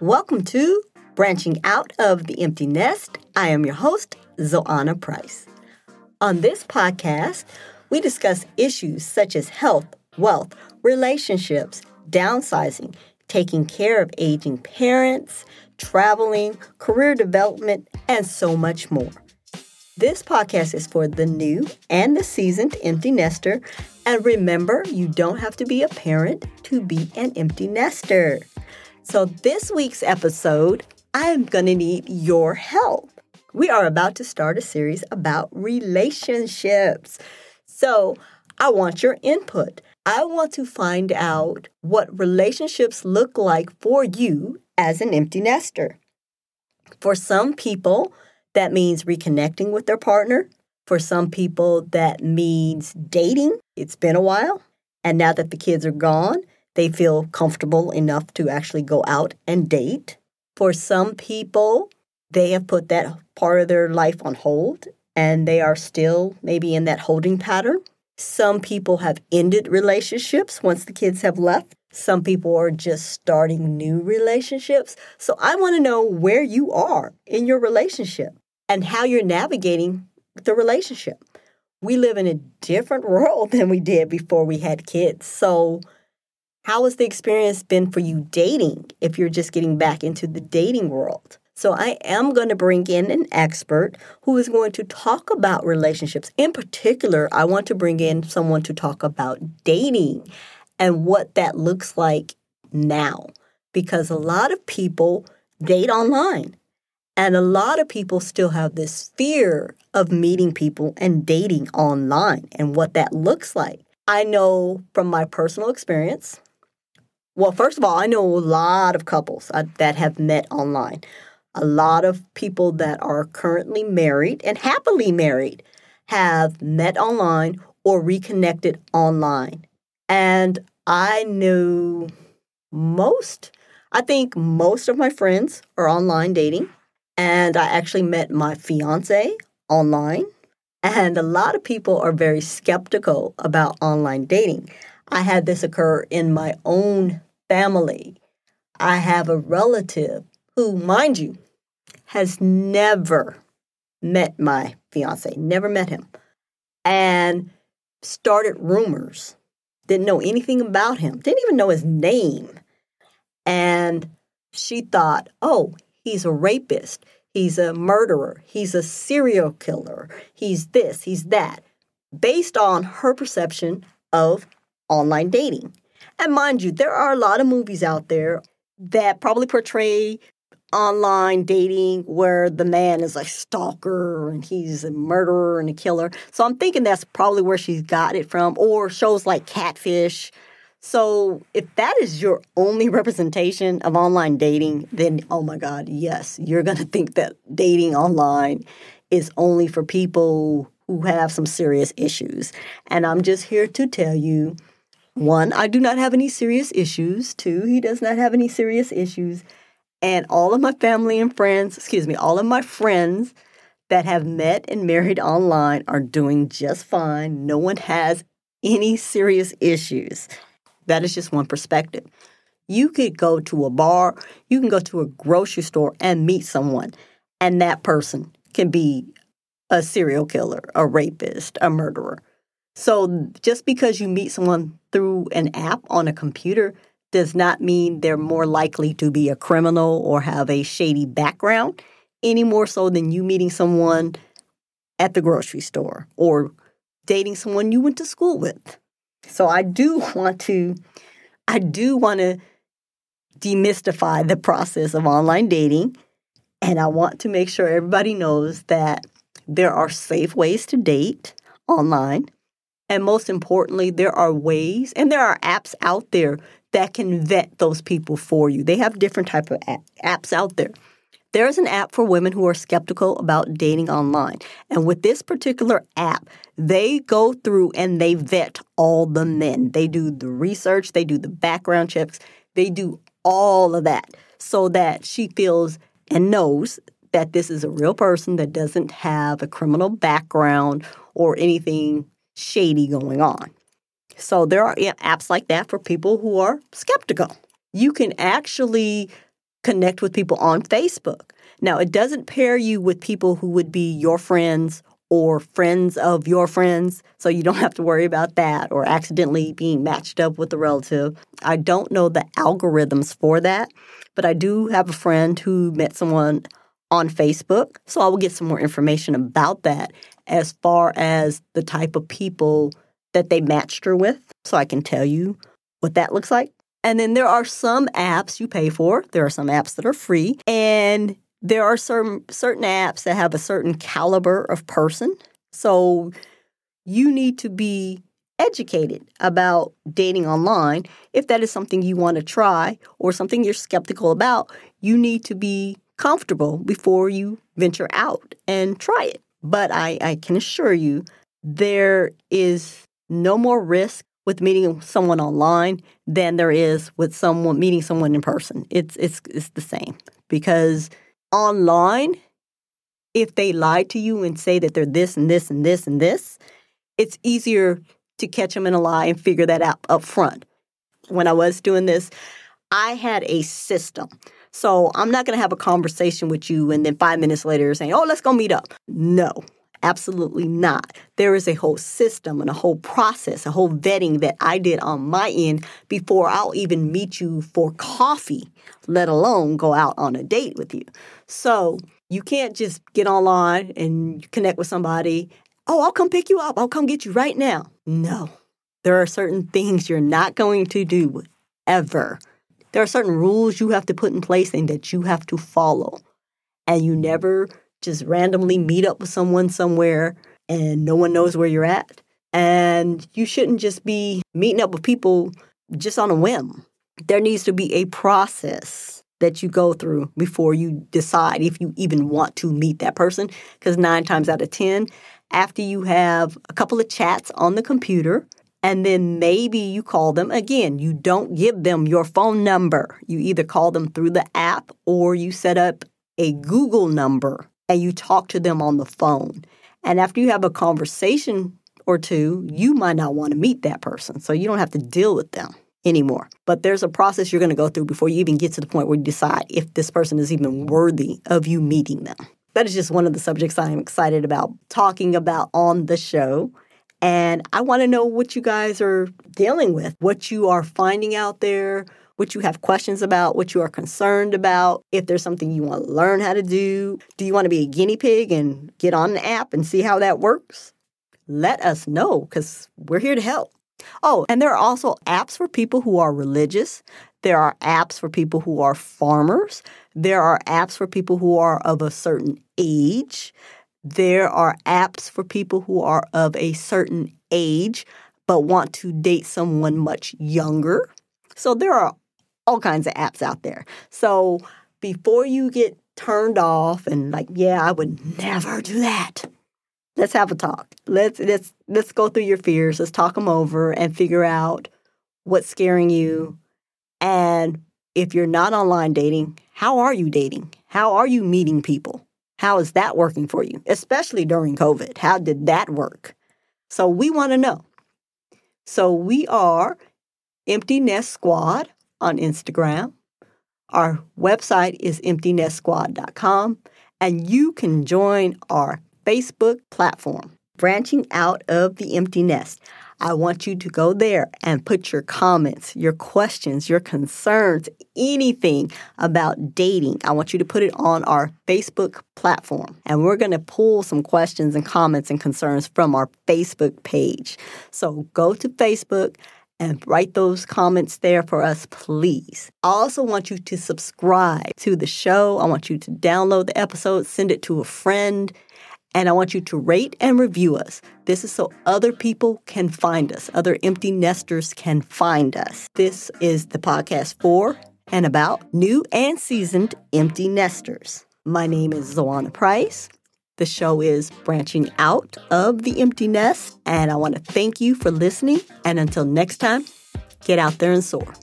Welcome to Branching Out of the Empty Nest. I am your host, Zoanna Price. On this podcast, we discuss issues such as health, wealth, relationships, downsizing, taking care of aging parents, traveling, career development, and so much more. This podcast is for the new and the seasoned empty nester. And remember, you don't have to be a parent to be an empty nester. So, this week's episode, I am going to need your help. We are about to start a series about relationships. So, I want your input. I want to find out what relationships look like for you as an empty nester. For some people, that means reconnecting with their partner. For some people, that means dating. It's been a while. And now that the kids are gone, they feel comfortable enough to actually go out and date. For some people, they have put that part of their life on hold and they are still maybe in that holding pattern. Some people have ended relationships once the kids have left. Some people are just starting new relationships. So I want to know where you are in your relationship and how you're navigating the relationship. We live in a different world than we did before we had kids. So, how has the experience been for you dating if you're just getting back into the dating world? So, I am going to bring in an expert who is going to talk about relationships. In particular, I want to bring in someone to talk about dating and what that looks like now. Because a lot of people date online. And a lot of people still have this fear of meeting people and dating online and what that looks like. I know from my personal experience. Well, first of all, I know a lot of couples uh, that have met online. A lot of people that are currently married and happily married have met online or reconnected online. And I knew most, I think most of my friends are online dating. And I actually met my fiance online. And a lot of people are very skeptical about online dating. I had this occur in my own family. I have a relative who, mind you, has never met my fiance, never met him, and started rumors. Didn't know anything about him, didn't even know his name. And she thought, oh, He's a rapist. He's a murderer. He's a serial killer. He's this, he's that, based on her perception of online dating. And mind you, there are a lot of movies out there that probably portray online dating where the man is a stalker and he's a murderer and a killer. So I'm thinking that's probably where she's got it from, or shows like Catfish so, if that is your only representation of online dating, then oh my God, yes, you're going to think that dating online is only for people who have some serious issues. And I'm just here to tell you one, I do not have any serious issues. Two, he does not have any serious issues. And all of my family and friends, excuse me, all of my friends that have met and married online are doing just fine. No one has any serious issues. That is just one perspective. You could go to a bar, you can go to a grocery store and meet someone, and that person can be a serial killer, a rapist, a murderer. So just because you meet someone through an app on a computer does not mean they're more likely to be a criminal or have a shady background any more so than you meeting someone at the grocery store or dating someone you went to school with. So I do want to I do want to demystify the process of online dating and I want to make sure everybody knows that there are safe ways to date online. And most importantly, there are ways and there are apps out there that can vet those people for you. They have different type of apps out there. There is an app for women who are skeptical about dating online. And with this particular app, they go through and they vet all the men. They do the research, they do the background checks, they do all of that so that she feels and knows that this is a real person that doesn't have a criminal background or anything shady going on. So there are apps like that for people who are skeptical. You can actually connect with people on Facebook. Now, it doesn't pair you with people who would be your friends or friends of your friends, so you don't have to worry about that or accidentally being matched up with a relative. I don't know the algorithms for that, but I do have a friend who met someone on Facebook, so I will get some more information about that as far as the type of people that they matched her with, so I can tell you what that looks like. And then there are some apps you pay for. There are some apps that are free, and there are certain certain apps that have a certain caliber of person. So you need to be educated about dating online. If that is something you want to try or something you're skeptical about, you need to be comfortable before you venture out and try it. But I, I can assure you there is no more risk with meeting someone online than there is with someone meeting someone in person. It's it's it's the same because online, if they lie to you and say that they're this and this and this and this, it's easier to catch them in a lie and figure that out up front. When I was doing this, I had a system. So I'm not going to have a conversation with you and then five minutes later saying, oh, let's go meet up. No, absolutely not. There is a whole system and a whole process, a whole vetting that I did on my end before I'll even meet you for coffee, let alone go out on a date with you. So you can't just get online and connect with somebody. Oh, I'll come pick you up. I'll come get you right now. No, there are certain things you're not going to do ever. There are certain rules you have to put in place and that you have to follow. And you never just randomly meet up with someone somewhere and no one knows where you're at. And you shouldn't just be meeting up with people just on a whim. There needs to be a process that you go through before you decide if you even want to meet that person. Because nine times out of 10, after you have a couple of chats on the computer, and then maybe you call them again. You don't give them your phone number. You either call them through the app or you set up a Google number and you talk to them on the phone. And after you have a conversation or two, you might not want to meet that person. So you don't have to deal with them anymore. But there's a process you're going to go through before you even get to the point where you decide if this person is even worthy of you meeting them. That is just one of the subjects I am excited about talking about on the show. And I want to know what you guys are dealing with, what you are finding out there, what you have questions about, what you are concerned about, if there's something you want to learn how to do. Do you want to be a guinea pig and get on an app and see how that works? Let us know because we're here to help. Oh, and there are also apps for people who are religious. There are apps for people who are farmers. There are apps for people who are of a certain age. There are apps for people who are of a certain age but want to date someone much younger. So there are all kinds of apps out there. So before you get turned off and like, yeah, I would never do that. Let's have a talk. Let's let's let's go through your fears. Let's talk them over and figure out what's scaring you. And if you're not online dating, how are you dating? How are you meeting people? How is that working for you? Especially during COVID. How did that work? So we want to know. So we are Empty Nest Squad on Instagram. Our website is emptynestsquad.com, and you can join our Facebook platform, Branching Out of the Empty Nest. I want you to go there and put your comments, your questions, your concerns, anything about dating. I want you to put it on our Facebook platform. And we're going to pull some questions and comments and concerns from our Facebook page. So go to Facebook and write those comments there for us, please. I also want you to subscribe to the show. I want you to download the episode, send it to a friend, and I want you to rate and review us. This is so other people can find us, other empty nesters can find us. This is the podcast for and about new and seasoned empty nesters. My name is Zoana Price. The show is branching out of the empty nest, and I want to thank you for listening. And until next time, get out there and soar.